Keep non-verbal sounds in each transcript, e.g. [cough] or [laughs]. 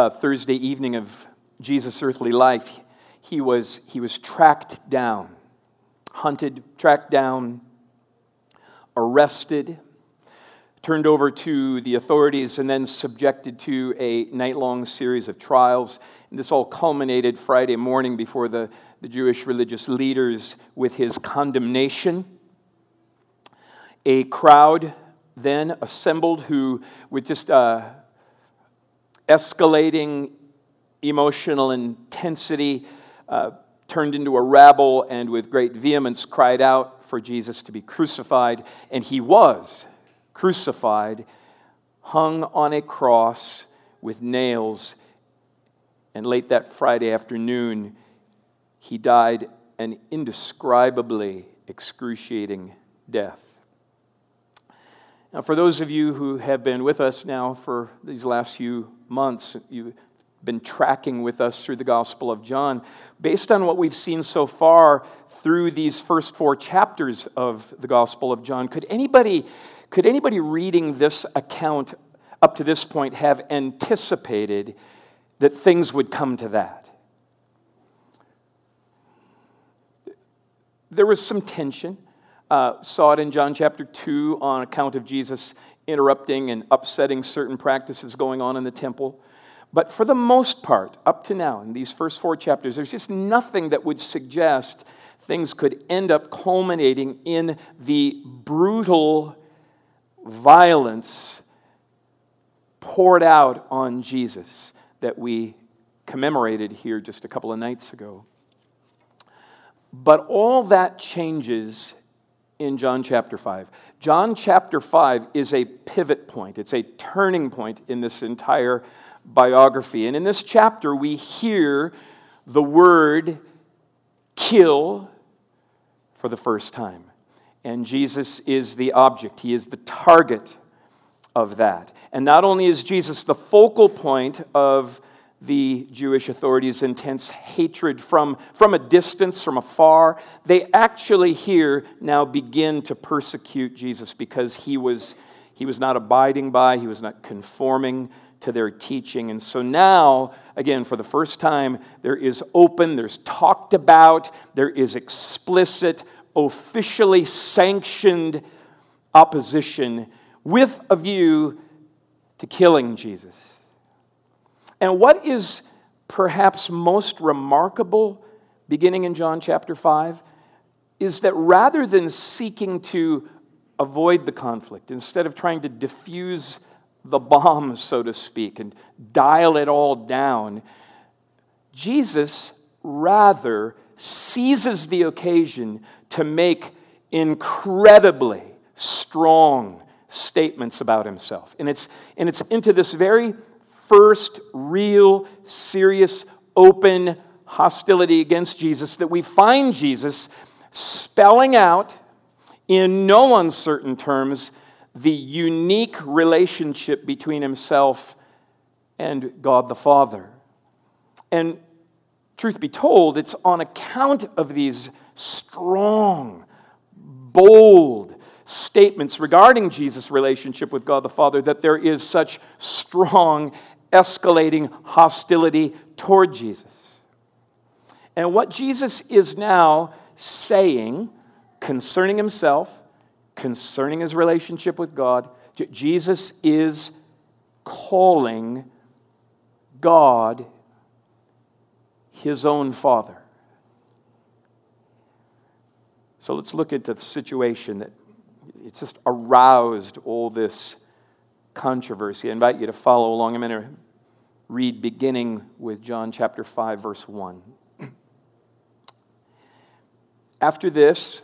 uh, Thursday evening of Jesus' earthly life, he was, he was tracked down, hunted, tracked down, arrested, turned over to the authorities, and then subjected to a night long series of trials. And this all culminated Friday morning before the, the Jewish religious leaders with his condemnation. A crowd then assembled who, with just uh, escalating emotional intensity, uh, turned into a rabble and with great vehemence cried out for Jesus to be crucified. And he was crucified, hung on a cross with nails. And late that Friday afternoon, he died an indescribably excruciating death. Now, for those of you who have been with us now for these last few months, you've been tracking with us through the Gospel of John. Based on what we've seen so far through these first four chapters of the Gospel of John, could anybody could anybody reading this account up to this point have anticipated that things would come to that? There was some tension. Uh, saw it in John chapter 2 on account of Jesus interrupting and upsetting certain practices going on in the temple. But for the most part, up to now, in these first four chapters, there's just nothing that would suggest things could end up culminating in the brutal violence poured out on Jesus that we commemorated here just a couple of nights ago. But all that changes in John chapter 5. John chapter 5 is a pivot point, it's a turning point in this entire biography. And in this chapter, we hear the word kill for the first time. And Jesus is the object, He is the target of that. And not only is Jesus the focal point of the Jewish authorities' intense hatred from, from a distance, from afar, they actually here now begin to persecute Jesus because he was, he was not abiding by, he was not conforming to their teaching. And so now, again, for the first time, there is open, there's talked about, there is explicit officially sanctioned opposition with a view to killing Jesus. And what is perhaps most remarkable, beginning in John chapter 5, is that rather than seeking to avoid the conflict, instead of trying to diffuse the bomb, [laughs] so to speak, and dial it all down, Jesus rather seizes the occasion to make incredibly strong statements about himself. And it's, and it's into this very first real, serious, open hostility against Jesus that we find Jesus spelling out in no uncertain terms the unique relationship between himself and God the Father. And Truth be told, it's on account of these strong, bold statements regarding Jesus' relationship with God the Father that there is such strong, escalating hostility toward Jesus. And what Jesus is now saying concerning himself, concerning his relationship with God, Jesus is calling God his own father. So let's look at the situation that it just aroused all this controversy. I invite you to follow along. I'm going to read beginning with John chapter 5, verse 1. After this,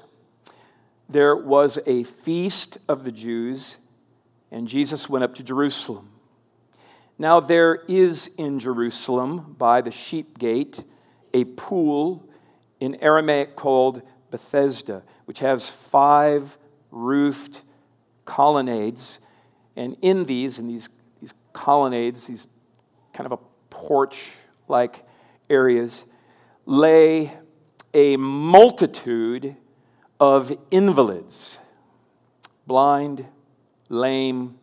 there was a feast of the Jews, and Jesus went up to Jerusalem. Now, there is in Jerusalem by the sheep gate a pool in Aramaic called Bethesda, which has five roofed colonnades. And in these, in these, these colonnades, these kind of a porch like areas, lay a multitude of invalids, blind, lame,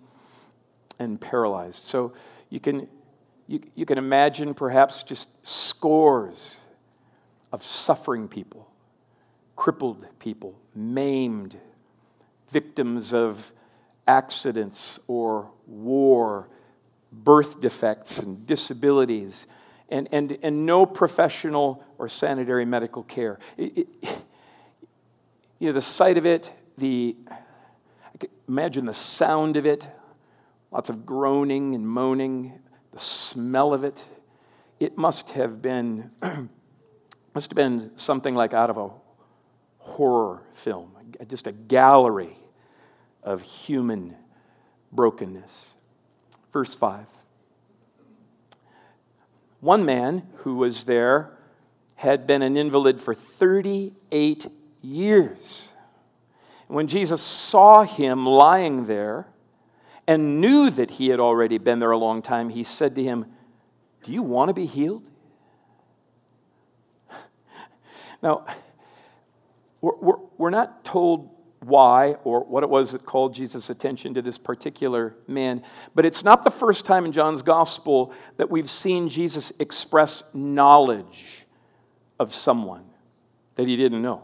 and paralyzed. So you can You, you can imagine perhaps just scores of suffering people, crippled people, maimed, victims of accidents or war, birth defects and disabilities, and, and, and no professional or sanitary medical care. It, it, you know, the sight of it, the, imagine the sound of it, lots of groaning and moaning, the smell of it. It must have been, [clears throat] must have been something like out of a horror film, just a gallery of human brokenness. Verse 5. One man who was there had been an invalid for 38 years. When Jesus saw him lying there and knew that he had already been there a long time, he said to him, Do you want to be healed? Now, we're, we're, we're not told why or what it was that called Jesus' attention to this particular man. But it's not the first time in John's gospel that we've seen Jesus express knowledge of someone that he didn't know.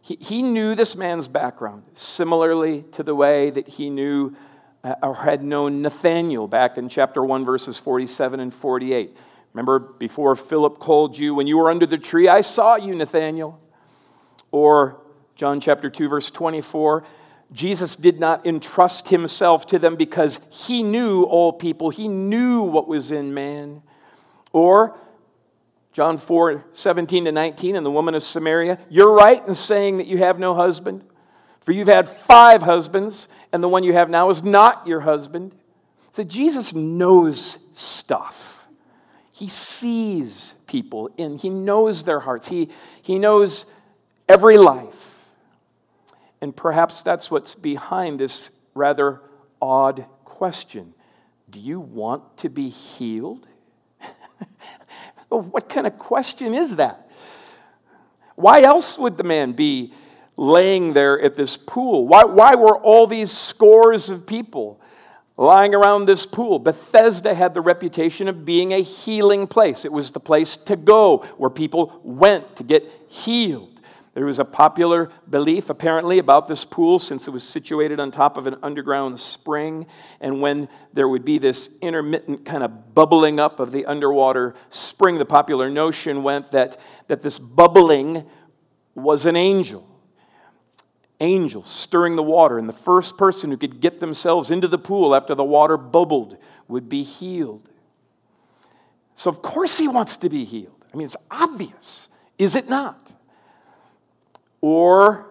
He, he knew this man's background, similarly to the way that he knew uh, or had known Nathanael back in chapter 1, verses 47 and 48. Remember, before Philip called you, when you were under the tree, I saw you, Nathanael. Or John chapter 2, verse 24. Jesus did not entrust himself to them because he knew all people, he knew what was in man. Or John 4, 17 to 19, and the woman of Samaria, you're right in saying that you have no husband, for you've had five husbands, and the one you have now is not your husband. So Jesus knows stuff. He sees people and he knows their hearts. He, he knows every life. And perhaps that's what's behind this rather odd question Do you want to be healed? [laughs] what kind of question is that? Why else would the man be laying there at this pool? Why, why were all these scores of people lying around this pool? Bethesda had the reputation of being a healing place. It was the place to go where people went to get healed. There was a popular belief, apparently, about this pool since it was situated on top of an underground spring. And when there would be this intermittent kind of bubbling up of the underwater spring, the popular notion went that, that this bubbling was an angel. Angels stirring the water, and the first person who could get themselves into the pool after the water bubbled would be healed. So, of course, he wants to be healed. I mean, it's obvious, is it not? Or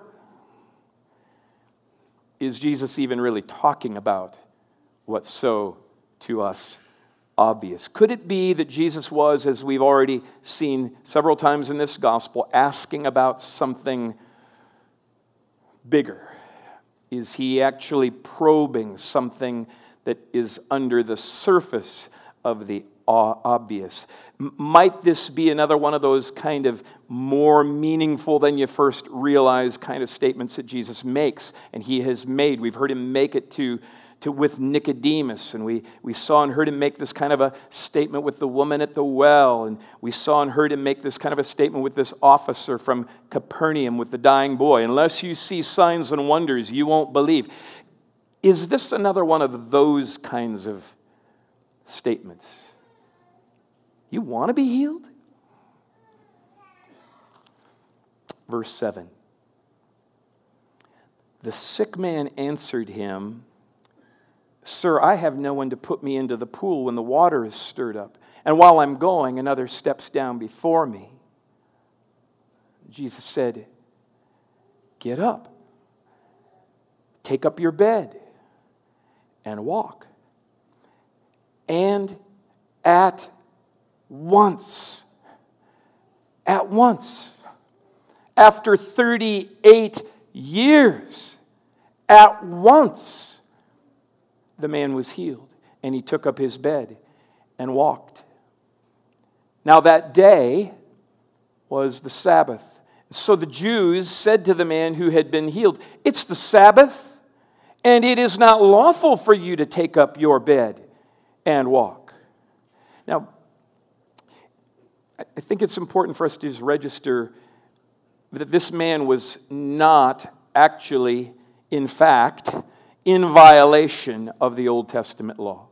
is Jesus even really talking about what's so to us obvious? Could it be that Jesus was, as we've already seen several times in this gospel, asking about something bigger? Is he actually probing something that is under the surface of the obvious. Might this be another one of those kind of more meaningful than you first realize kind of statements that Jesus makes and he has made? We've heard him make it to, to with Nicodemus, and we, we saw and heard him make this kind of a statement with the woman at the well, and we saw and heard him make this kind of a statement with this officer from Capernaum with the dying boy. Unless you see signs and wonders, you won't believe. Is this another one of those kinds of statements? You want to be healed? Verse 7 The sick man answered him, Sir, I have no one to put me into the pool when the water is stirred up. And while I'm going, another steps down before me. Jesus said, Get up, take up your bed, and walk. And at once. At once. After 38 years, at once, the man was healed and he took up his bed and walked. Now, that day was the Sabbath. So the Jews said to the man who had been healed, It's the Sabbath, and it is not lawful for you to take up your bed and walk. Now, I think it's important for us to just register that this man was not actually, in fact, in violation of the Old Testament law.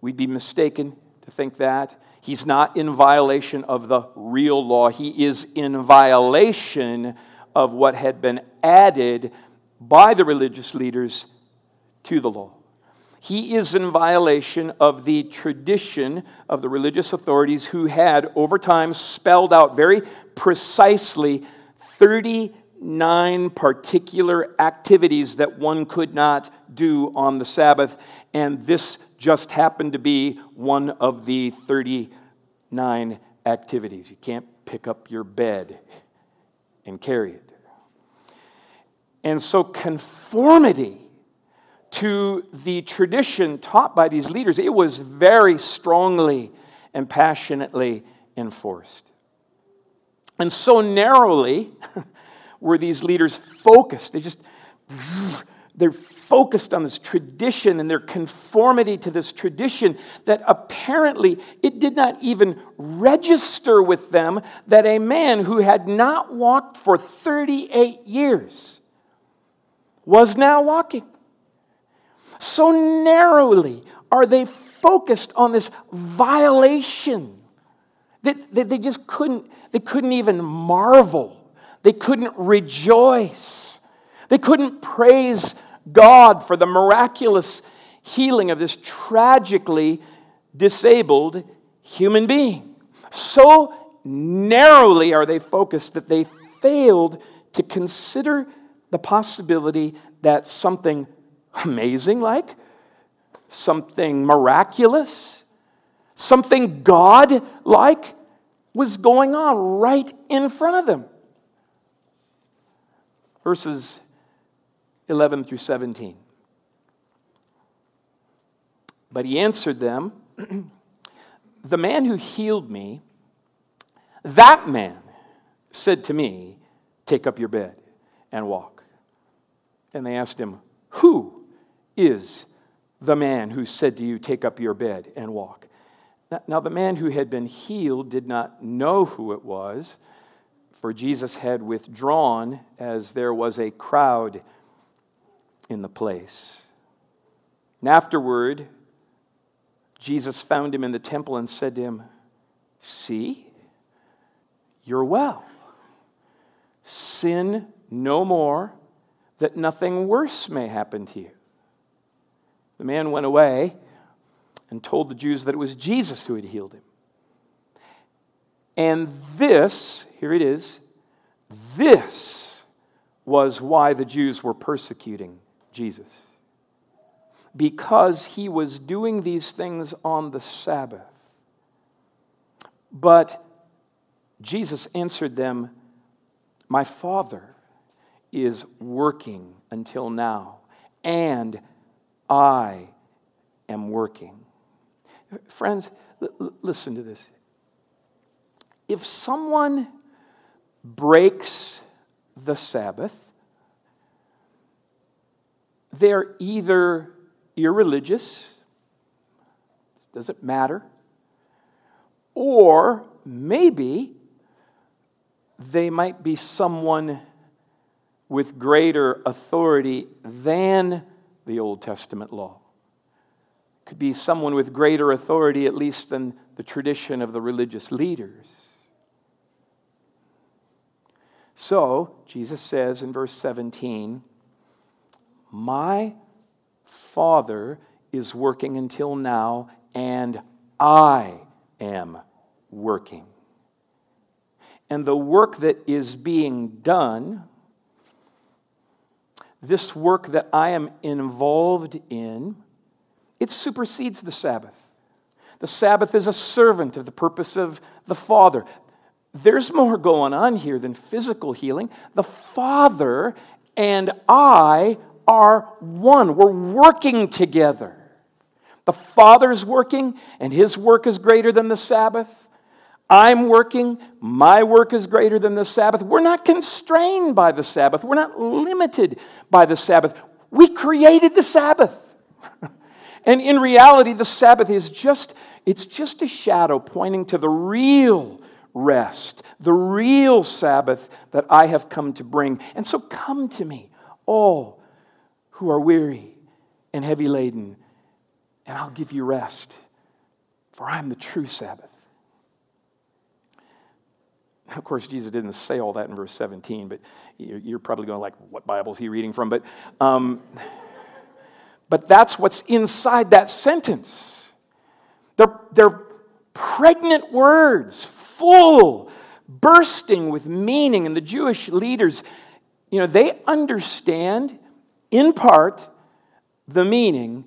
We'd be mistaken to think that. He's not in violation of the real law. He is in violation of what had been added by the religious leaders to the law. He is in violation of the tradition of the religious authorities who had, over time, spelled out very precisely 39 particular activities that one could not do on the Sabbath. And this just happened to be one of the 39 activities. You can't pick up your bed and carry it. And so, conformity to the tradition taught by these leaders, it was very strongly and passionately enforced. And so narrowly [laughs] were these leaders focused. They just, they're focused on this tradition and their conformity to this tradition that apparently it did not even register with them that a man who had not walked for 38 years was now walking. So narrowly are they focused on this violation that, that they just couldn't, they couldn't even marvel. They couldn't rejoice. They couldn't praise God for the miraculous healing of this tragically disabled human being. So narrowly are they focused that they failed to consider the possibility that something amazing like, something miraculous, something God like was going on right in front of them. Verses 11 through 17. But he answered them, [clears throat] The man who healed me, that man said to me, Take up your bed and walk. And they asked him, Who is the man who said to you, Take up your bed and walk. Now, the man who had been healed did not know who it was, for Jesus had withdrawn as there was a crowd in the place. And afterward, Jesus found him in the temple and said to him, See, you're well. Sin no more, that nothing worse may happen to you. The man went away and told the Jews that it was Jesus who had healed him. And this, here it is, this was why the Jews were persecuting Jesus. Because he was doing these things on the Sabbath. But Jesus answered them, My Father is working until now, and I am working. Friends, l- listen to this. If someone breaks the Sabbath, they're either irreligious, doesn't matter, or maybe they might be someone with greater authority than the Old Testament law. Could be someone with greater authority, at least, than the tradition of the religious leaders. So, Jesus says in verse 17, My Father is working until now, and I am working. And the work that is being done this work that I am involved in, it supersedes the Sabbath. The Sabbath is a servant of the purpose of the Father. There's more going on here than physical healing. The Father and I are one. We're working together. The Father's working, and His work is greater than the Sabbath. I'm working, my work is greater than the Sabbath. We're not constrained by the Sabbath, we're not limited by the Sabbath. We created the Sabbath. [laughs] And in reality, the Sabbath is just, it's just a shadow pointing to the real rest, the real Sabbath that I have come to bring. And so come to me, all who are weary and heavy laden, and I'll give you rest, for I'm the true Sabbath. [laughs] Of course, Jesus didn't say all that in verse 17, but you're probably going like, what Bible is he reading from? But, um, but that's what's inside that sentence. They're, they're pregnant words, full, bursting with meaning. And the Jewish leaders, you know, they understand in part the meaning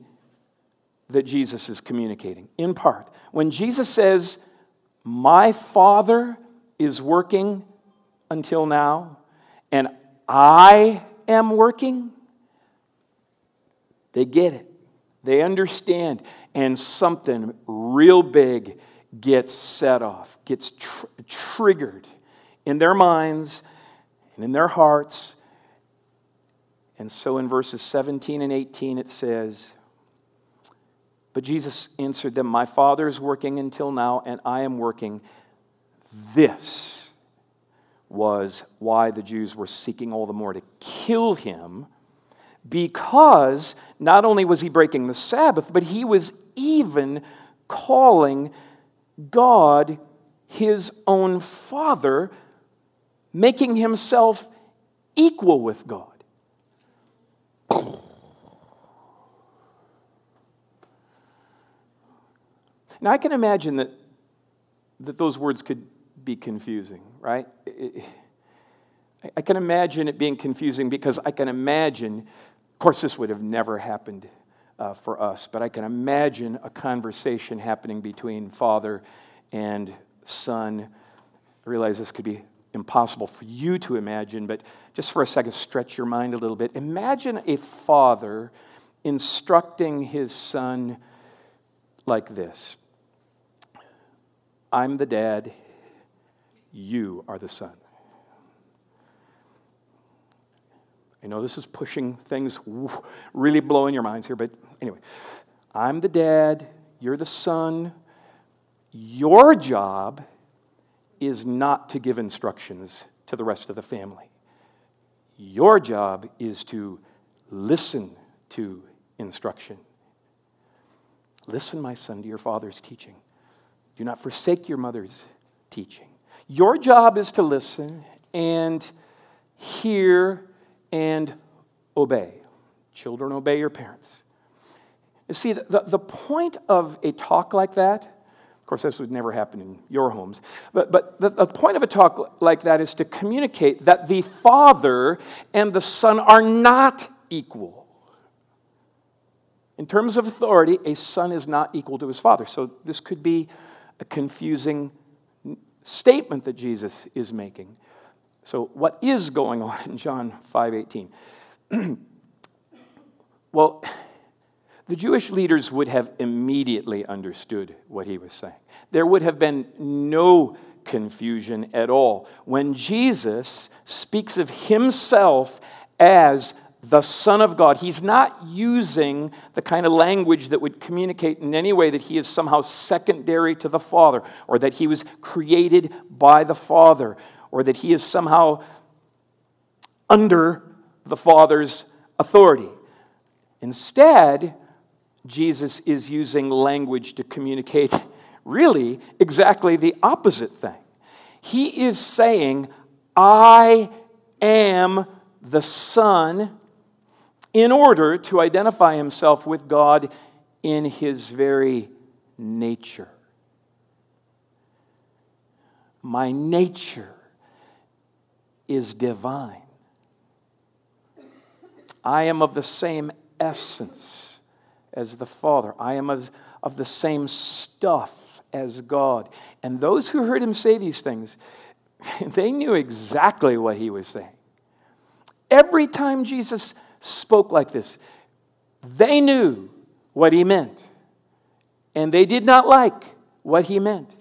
that Jesus is communicating, in part. When Jesus says, My Father is working until now, and I am working, they get it. They understand. And something real big gets set off, gets tr- triggered in their minds and in their hearts. And so in verses 17 and 18, it says, But Jesus answered them, My Father is working until now, and I am working. This was why the Jews were seeking all the more to kill him, because not only was he breaking the Sabbath, but he was even calling God his own Father, making himself equal with God. Now, I can imagine that, that those words could be confusing, right? I can imagine it being confusing because I can imagine, of course, this would have never happened uh, for us, but I can imagine a conversation happening between father and son. I realize this could be impossible for you to imagine, but just for a second, stretch your mind a little bit. Imagine a father instructing his son like this I'm the dad, you are the son. I know this is pushing things, really blowing your minds here, but anyway, I'm the dad, you're the son. Your job is not to give instructions to the rest of the family. Your job is to listen to instruction. Listen, my son, to your father's teaching. Do not forsake your mother's teaching. Your job is to listen and hear and obey. Children, obey your parents. You see, the, the point of a talk like that of course, this would never happen in your homes. But, but the, the point of a talk like that is to communicate that the Father and the Son are not equal. In terms of authority, a son is not equal to his father. So this could be a confusing statement that Jesus is making. So what is going on in John 5:18? [clears throat] well, the Jewish leaders would have immediately understood what he was saying. There would have been no confusion at all. When Jesus speaks of himself as the Son of God, he's not using the kind of language that would communicate in any way that he is somehow secondary to the Father, or that he was created by the Father, or that he is somehow under the Father's authority. Instead, Jesus is using language to communicate [laughs] really exactly the opposite thing. He is saying, I am the Son, in order to identify himself with God in his very nature. My nature is divine. I am of the same essence as the Father. I am of, of the same stuff as God. And those who heard him say these things, [laughs] they knew exactly what he was saying. Every time Jesus spoke like this, they knew what he meant. And they did not like what he meant.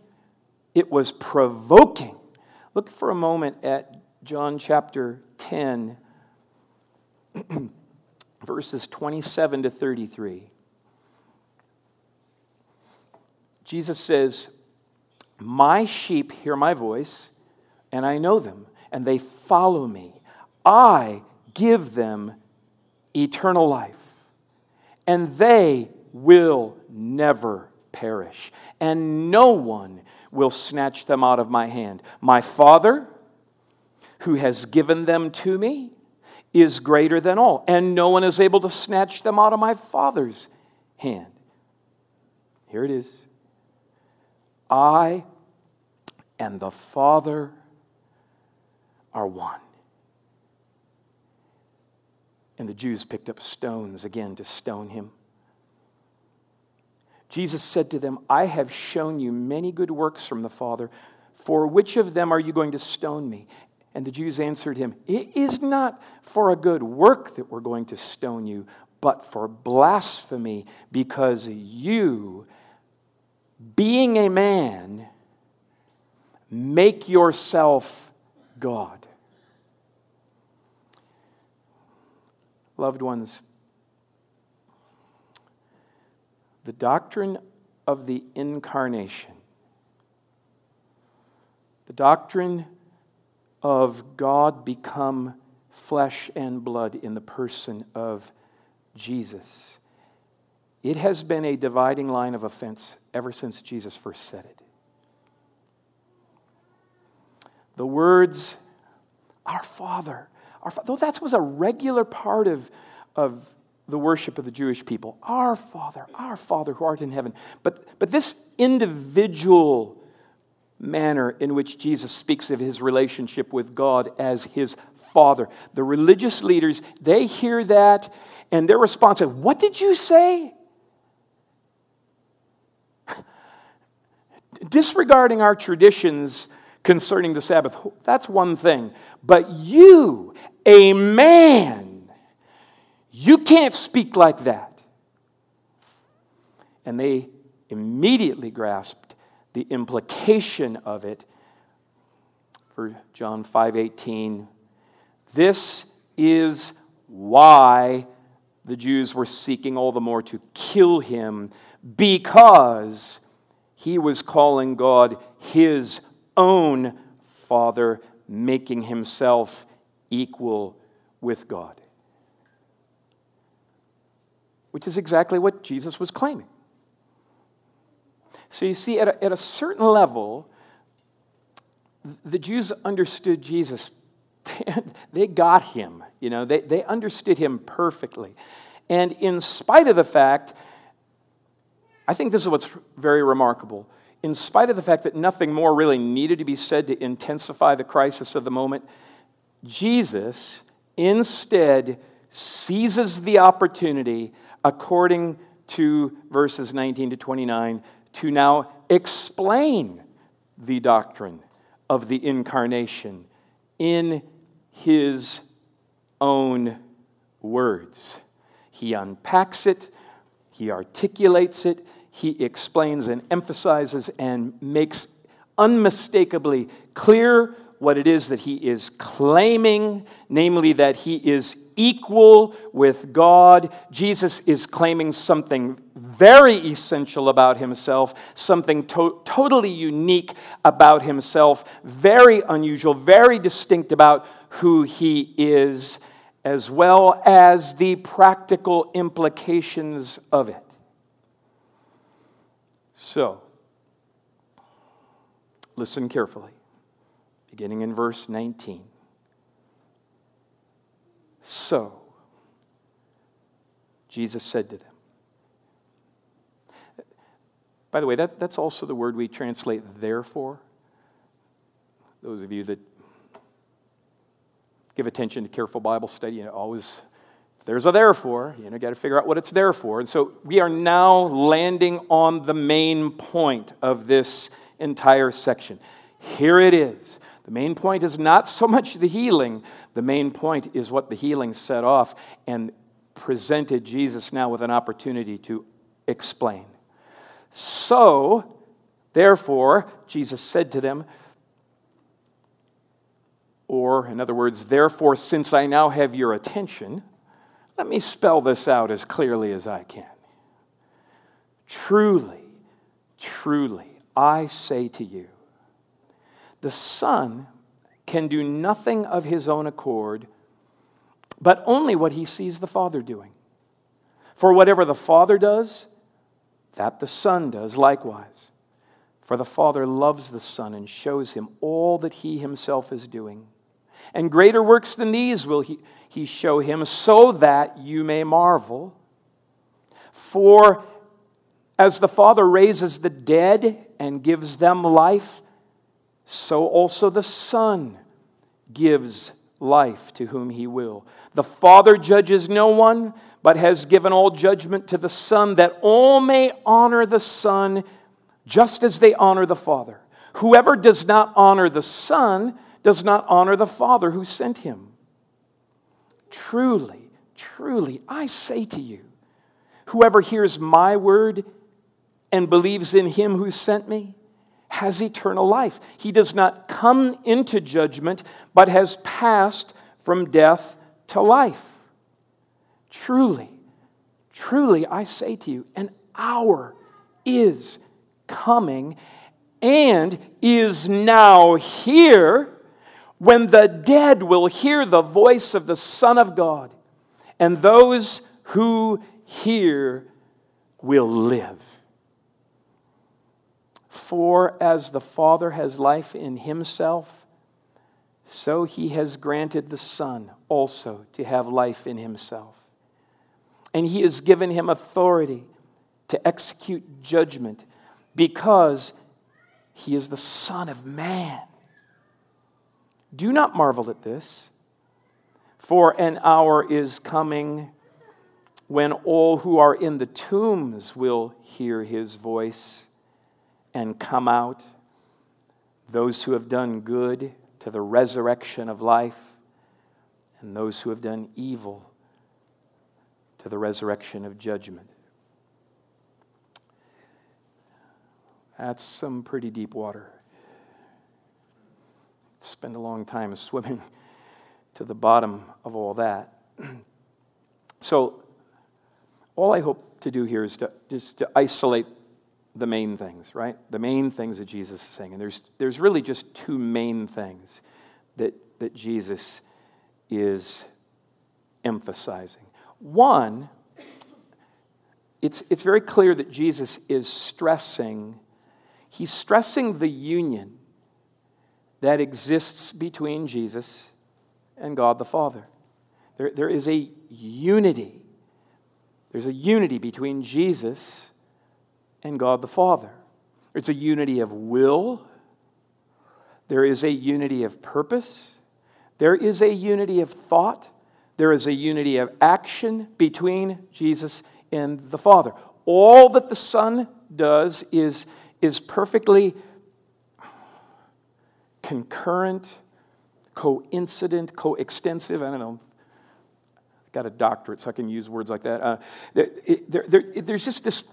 It was provoking. Look for a moment at John chapter 10, [clears throat] verses 27 to 33. Jesus says, My sheep hear my voice, and I know them, and they follow me. I give them eternal life, and they will never perish, and no one will snatch them out of my hand. My Father, who has given them to me, is greater than all, and no one is able to snatch them out of my Father's hand. Here it is I and the Father are one. And the Jews picked up stones again to stone him. Jesus said to them, I have shown you many good works from the Father. For which of them are you going to stone me? And the Jews answered him, It is not for a good work that we're going to stone you, but for blasphemy, because you, being a man, make yourself God. Loved ones, the doctrine of the incarnation, the doctrine of God become flesh and blood in the person of Jesus. It has been a dividing line of offense ever since Jesus first said it. The words, Our Father, our though that was a regular part of, of the worship of the Jewish people. Our Father, our Father who art in heaven. But, but this individual manner in which Jesus speaks of his relationship with God as his Father, the religious leaders, they hear that and their response is, What did you say? [laughs] Disregarding our traditions concerning the Sabbath, that's one thing. But you, a man, you can't speak like that. And they immediately grasped the implication of it for John 5:18. This is why the Jews were seeking all the more to kill him because he was calling God his own father, making himself equal with God which is exactly what Jesus was claiming. So you see, at a, at a certain level, the Jews understood Jesus. [laughs] they got him, you know, they, they understood him perfectly. And in spite of the fact, I think this is what's very remarkable. In spite of the fact that nothing more really needed to be said to intensify the crisis of the moment, Jesus instead seizes the opportunity according to verses 19 to 29, to now explain the doctrine of the incarnation in his own words. He unpacks it, he articulates it, he explains and emphasizes and makes unmistakably clear what it is that he is claiming, namely that he is equal with God. Jesus is claiming something very essential about himself, something to- totally unique about himself, very unusual, very distinct about who he is, as well as the practical implications of it. So, listen carefully, beginning in verse 19. So, Jesus said to them. By the way, that, that's also the word we translate therefore. Those of you that give attention to careful Bible study, you know, always there's a therefore, you know, got to figure out what it's there for. And so we are now landing on the main point of this entire section. Here it is. The main point is not so much the healing, the main point is what the healing set off and presented Jesus now with an opportunity to explain. So, therefore, Jesus said to them, or in other words, therefore, since I now have your attention, let me spell this out as clearly as I can. Truly, Truly, I say to you, the Son can do nothing of his own accord, but only what he sees the Father doing. For whatever the Father does, that the Son does likewise. For the Father loves the Son and shows him all that he himself is doing. And greater works than these will he, he show him, so that you may marvel. For as the Father raises the dead and gives them life, so also the Son gives life to whom he will. The Father judges no one, but has given all judgment to the Son, that all may honor the Son just as they honor the Father. Whoever does not honor the Son does not honor the Father who sent him. Truly, truly, I say to you, whoever hears my word and believes in him who sent me has eternal life. He does not come into judgment, but has passed from death to life. Truly, truly, I say to you, an hour is coming and is now here when the dead will hear the voice of the Son of God, and those who hear will live. For as the Father has life in himself, so he has granted the Son also to have life in himself. And he has given him authority to execute judgment because he is the Son of Man. Do not marvel at this, for an hour is coming when all who are in the tombs will hear his voice and come out, those who have done good to the resurrection of life, and those who have done evil to the resurrection of judgment. That's some pretty deep water. Spend a long time [laughs] swimming to the bottom of all that. [clears throat] so, all I hope to do here is to just to isolate the main things, right? The main things that Jesus is saying. And there's, there's really just two main things that, that Jesus is emphasizing. One, it's, it's very clear that Jesus is stressing, he's stressing the union that exists between Jesus and God the Father. There, there is a unity. There's a unity between Jesus and God the Father. It's a unity of will, there is a unity of purpose, there is a unity of thought, there is a unity of action between Jesus and the Father. All that the Son does is, is perfectly concurrent, coincident, coextensive. I don't know. I got a doctorate, so I can use words like that. Uh, there, there, there, there's just this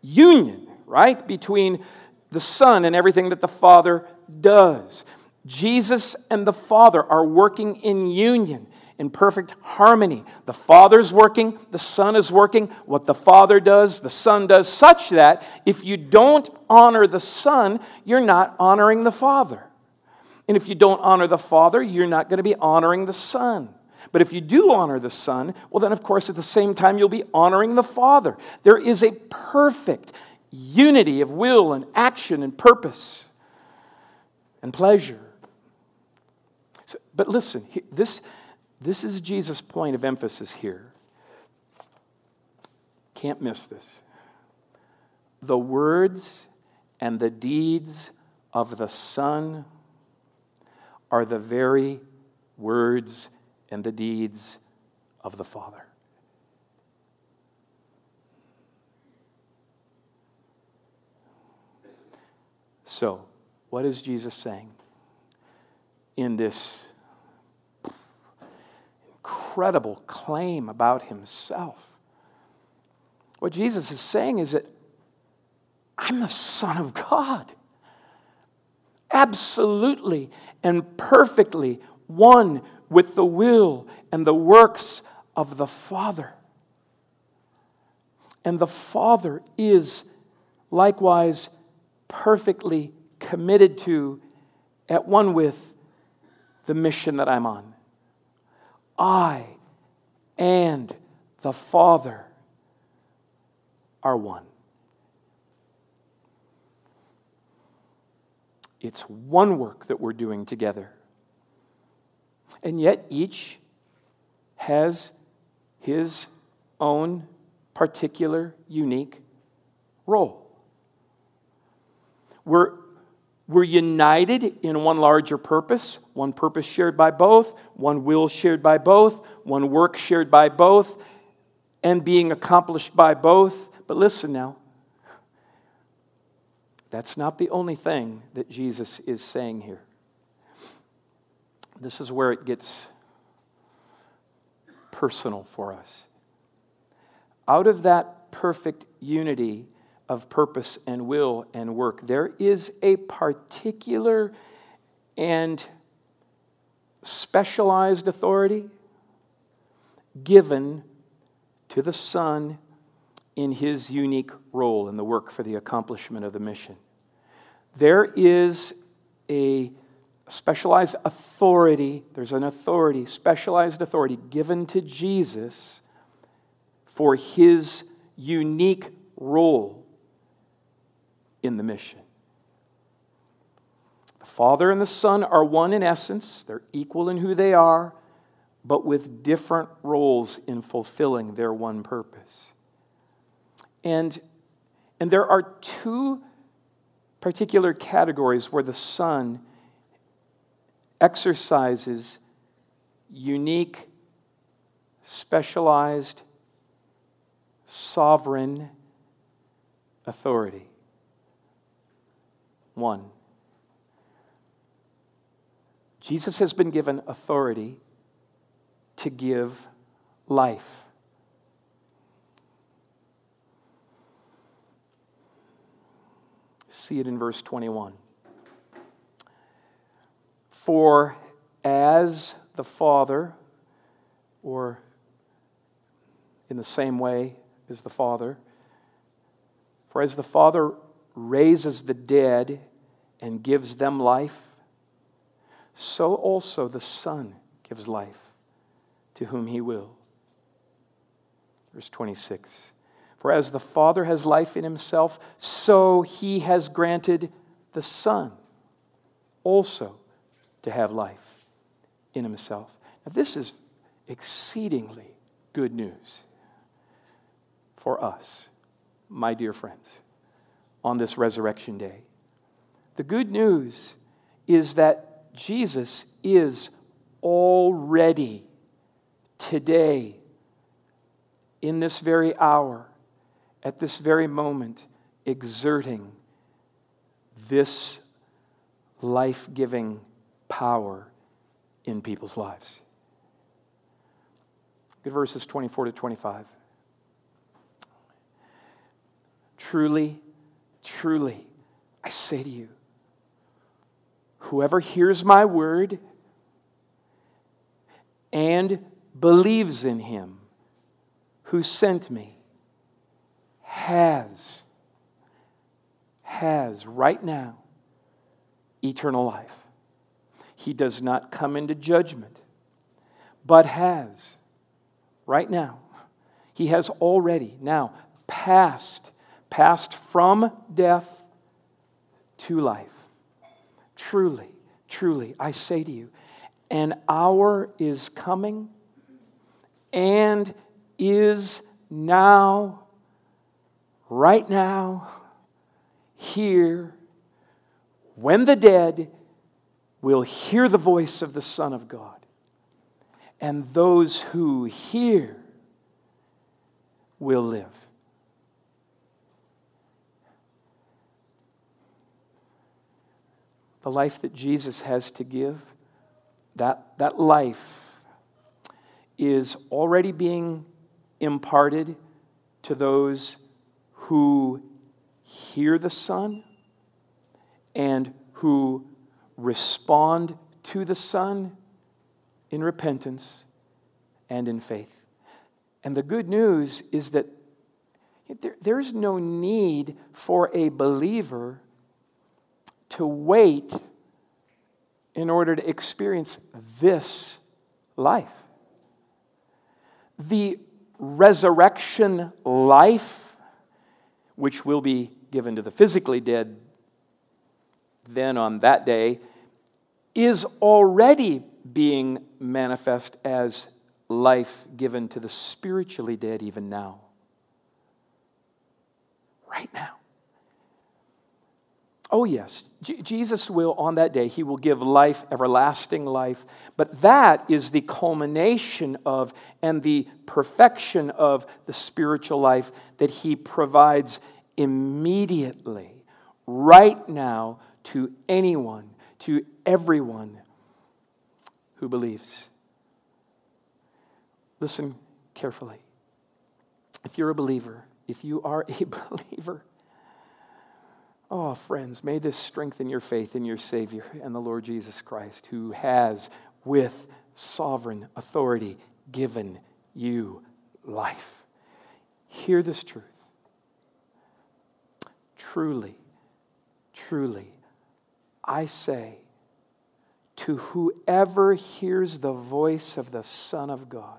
union, right, between the Son and everything that the Father does. Jesus and the Father are working in union, in perfect harmony. The Father's working, the Son is working. What the Father does, the Son does, such that if you don't honor the Son, you're not honoring the Father. And if you don't honor the Father, you're not going to be honoring the Son. But if you do honor the Son, well, then, of course, at the same time, you'll be honoring the Father. There is a perfect unity of will and action and purpose and pleasure. So, but listen, this, this is Jesus' point of emphasis here. Can't miss this. The words and the deeds of the Son are the very words and the deeds of the Father. So, what is Jesus saying in this incredible claim about himself? What Jesus is saying is that I'm the Son of God. Absolutely and perfectly one with the will and the works of the Father. And the Father is likewise perfectly committed to, at one with the mission that I'm on. I and the Father are one. It's one work that we're doing together. And yet each has his own particular, unique role. We're, we're united in one larger purpose, one purpose shared by both, one will shared by both, one work shared by both, and being accomplished by both. But listen now, that's not the only thing that Jesus is saying here. This is where it gets personal for us. Out of that perfect unity of purpose and will and work, there is a particular and specialized authority given to the Son in his unique role in the work for the accomplishment of the mission. There is a specialized authority, there's an authority, specialized authority given to Jesus for his unique role in the mission. The Father and the Son are one in essence, they're equal in who they are, but with different roles in fulfilling their one purpose. And, and there are two particular categories where the Son exercises unique, specialized, sovereign authority. One, Jesus has been given authority to give life. See it in verse 21. For as the Father, or in the same way as the Father, for as the Father raises the dead and gives them life, so also the Son gives life to whom he will. Verse 26 for as the Father has life in himself, so he has granted the Son also to have life in himself. Now, this is exceedingly good news for us, my dear friends, on this resurrection day. The good news is that Jesus is already today, in this very hour, at this very moment exerting this life giving power in people's lives. Good verses 24 to 25. Truly, truly, I say to you, whoever hears my word and believes in him who sent me has, has right now eternal life. He does not come into judgment, but has right now. He has already now passed, passed from death to life. Truly, truly, I say to you, an hour is coming and is now right now, here, when the dead will hear the voice of the Son of God. And those who hear will live. The life that Jesus has to give, that, that life is already being imparted to those who hear the Son and who respond to the Son in repentance and in faith. And the good news is that, There, there's no need for a believer to wait in order to experience this life. The resurrection life, which will be given to the physically dead then on that day, is already being manifest as life given to the spiritually dead even now. Right now. Oh, yes, J- Jesus will, on that day, he will give life, everlasting life. But that is the culmination of and the perfection of the spiritual life that he provides immediately, right now, to anyone, to everyone who believes. Listen carefully. If you're a believer, if you are a [laughs] believer, oh, friends, may this strengthen your faith in your Savior and the Lord Jesus Christ, who has, with sovereign authority, given you life. Hear this truth. Truly, truly, I say, to whoever hears the voice of the Son of God.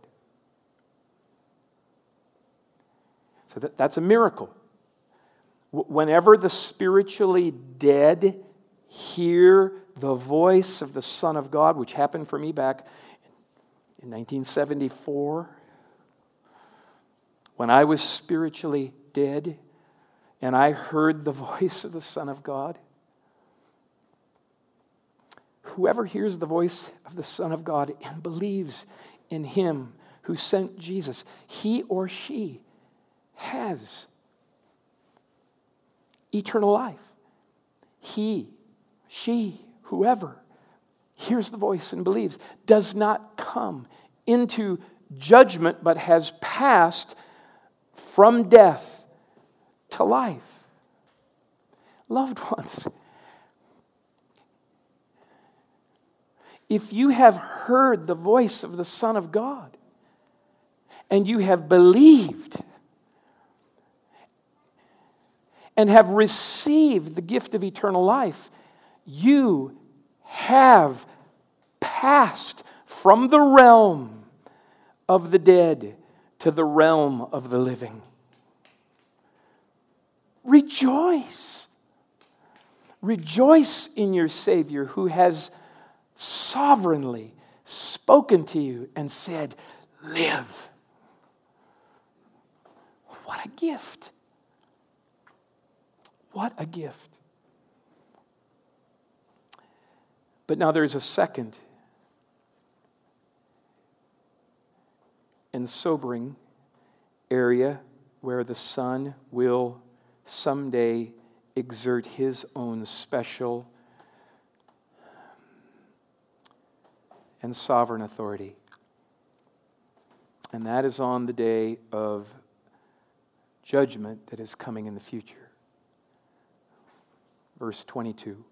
So that, that's a miracle. Whenever the spiritually dead hear the voice of the Son of God, which happened for me back in 1974, when I was spiritually dead and I heard the [laughs] voice of the Son of God, Whoever hears the voice of the Son of God and believes in him who sent Jesus, he or she has eternal life. He, she, whoever hears the voice and believes does not come into judgment but has passed from death to life. Loved ones, if you have heard the voice of the Son of God and you have believed and have received the gift of eternal life, you have passed from the realm of the dead to the realm of the living. Rejoice. Rejoice in your Savior who has sovereignly spoken to you and said, Live. What a gift! What a gift. But now there's a second and sobering area where the Son will someday exert his own special and sovereign authority. And that is on the day of judgment that is coming in the future. Verse 22.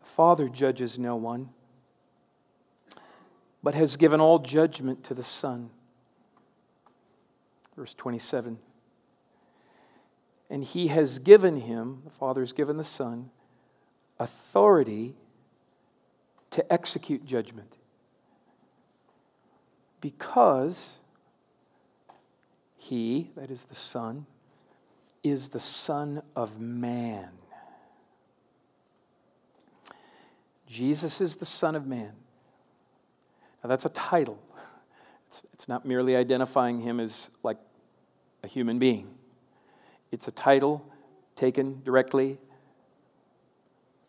Father judges no one, but has given all judgment to the Son. Verse 27. And he has given him, the Father has given the Son, authority to execute judgment. Because he, that is the Son, is the Son of Man. Jesus is the Son of Man. Now, that's a title. It's, it's not merely identifying him as like a human being. It's a title taken directly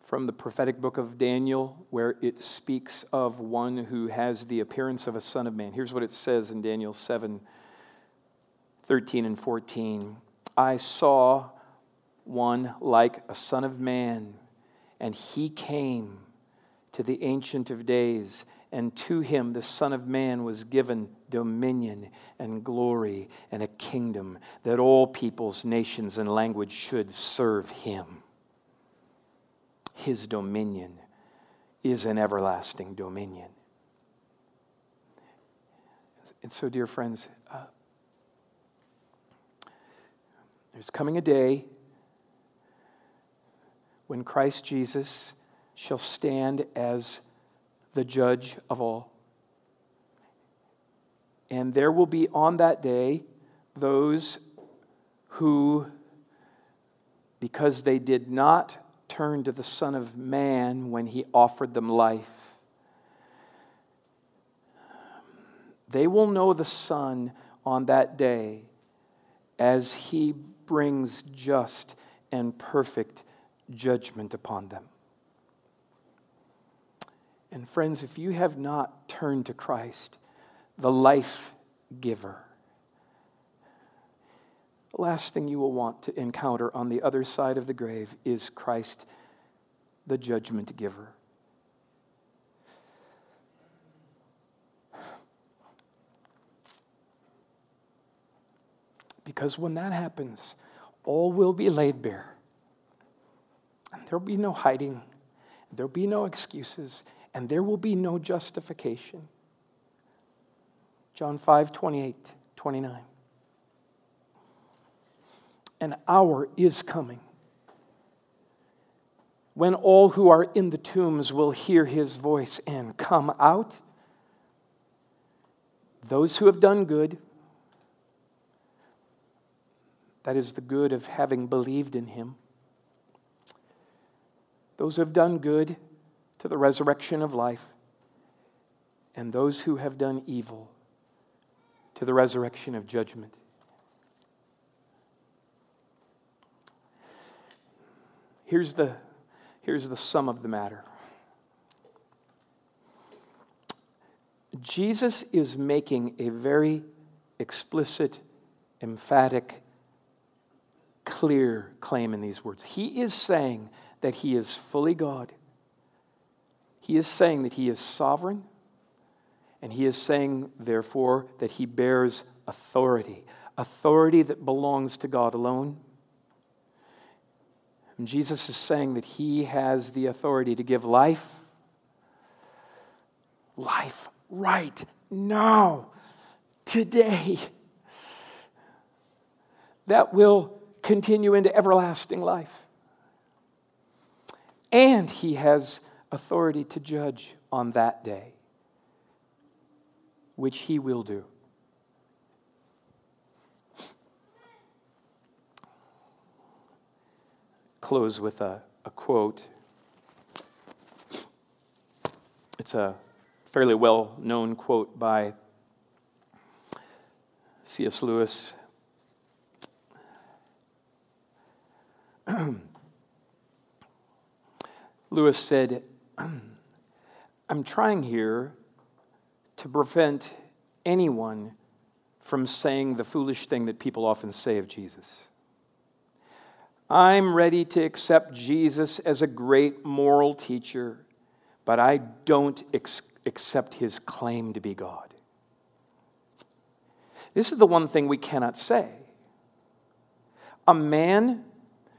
from the prophetic book of Daniel, where it speaks of one who has the appearance of a son of man. Here's what it says in Daniel 7 13 and 14. I saw one like a son of man, and he came to the Ancient of Days and to him the Son of Man was given dominion and glory and a kingdom that all peoples, nations, and language should serve him. His dominion is an everlasting dominion. And so, dear friends, uh, there's coming a day when Christ Jesus shall stand as the judge of all. And there will be on that day those who, because they did not turn to the Son of Man when he offered them life, they will know the Son on that day as he brings just and perfect judgment upon them. And friends, if you have not turned to Christ, the life giver, the last thing you will want to encounter on the other side of the grave is Christ, the judgment giver. Because when that happens, all will be laid bare. And there will be no hiding, there will be no excuses, and there will be no justification. John 5 28, 29. An hour is coming when all who are in the tombs will hear his voice and come out. Those who have done good, that is the good of having believed in him. Those who have done good to the resurrection of life, and those who have done evil to the resurrection of judgment. Here's the, here's the sum of the matter Jesus is making a very explicit, emphatic clear claim in these words. He is saying that he is fully God. He is saying that he is sovereign. And he is saying, therefore, that he bears authority, authority that belongs to God alone. And Jesus is saying that he has the authority to give life, life right now, today, that will continue into everlasting life. And he has authority to judge on that day, which he will do. Close with a, a quote. It's a fairly well known quote by C.S. Lewis [clears throat] Lewis said, [clears throat] I'm trying here to prevent anyone from saying the foolish thing that people often say of Jesus. I'm ready to accept Jesus as a great moral teacher, but I don't ex- accept his claim to be God. This is the one thing we cannot say. A man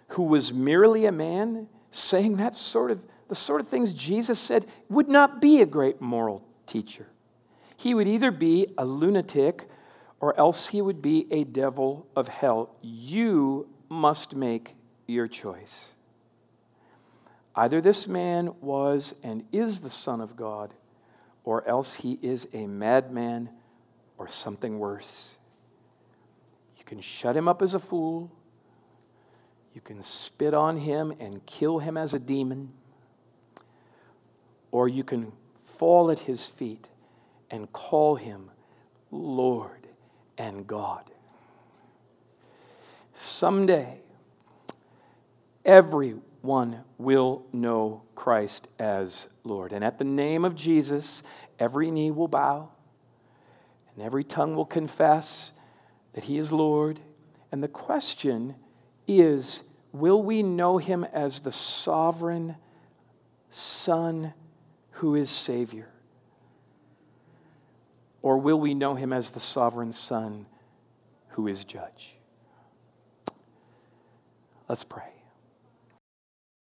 who was merely a man saying that sort of the sort of things Jesus said would not be a great moral teacher. He would either be a lunatic or else he would be a devil of hell. You must make your choice. Either this man was and is the Son of God, or else he is a madman or something worse. You can shut him up as a fool, you can spit on him and kill him as a demon, or you can fall at his feet and call him Lord and God. Someday, everyone will know Christ as Lord. And at the name of Jesus, every knee will bow and every tongue will confess that he is Lord. And the question is will we know him as the sovereign Son who is Savior? Or will we know him as the sovereign Son who is Judge? Let's pray.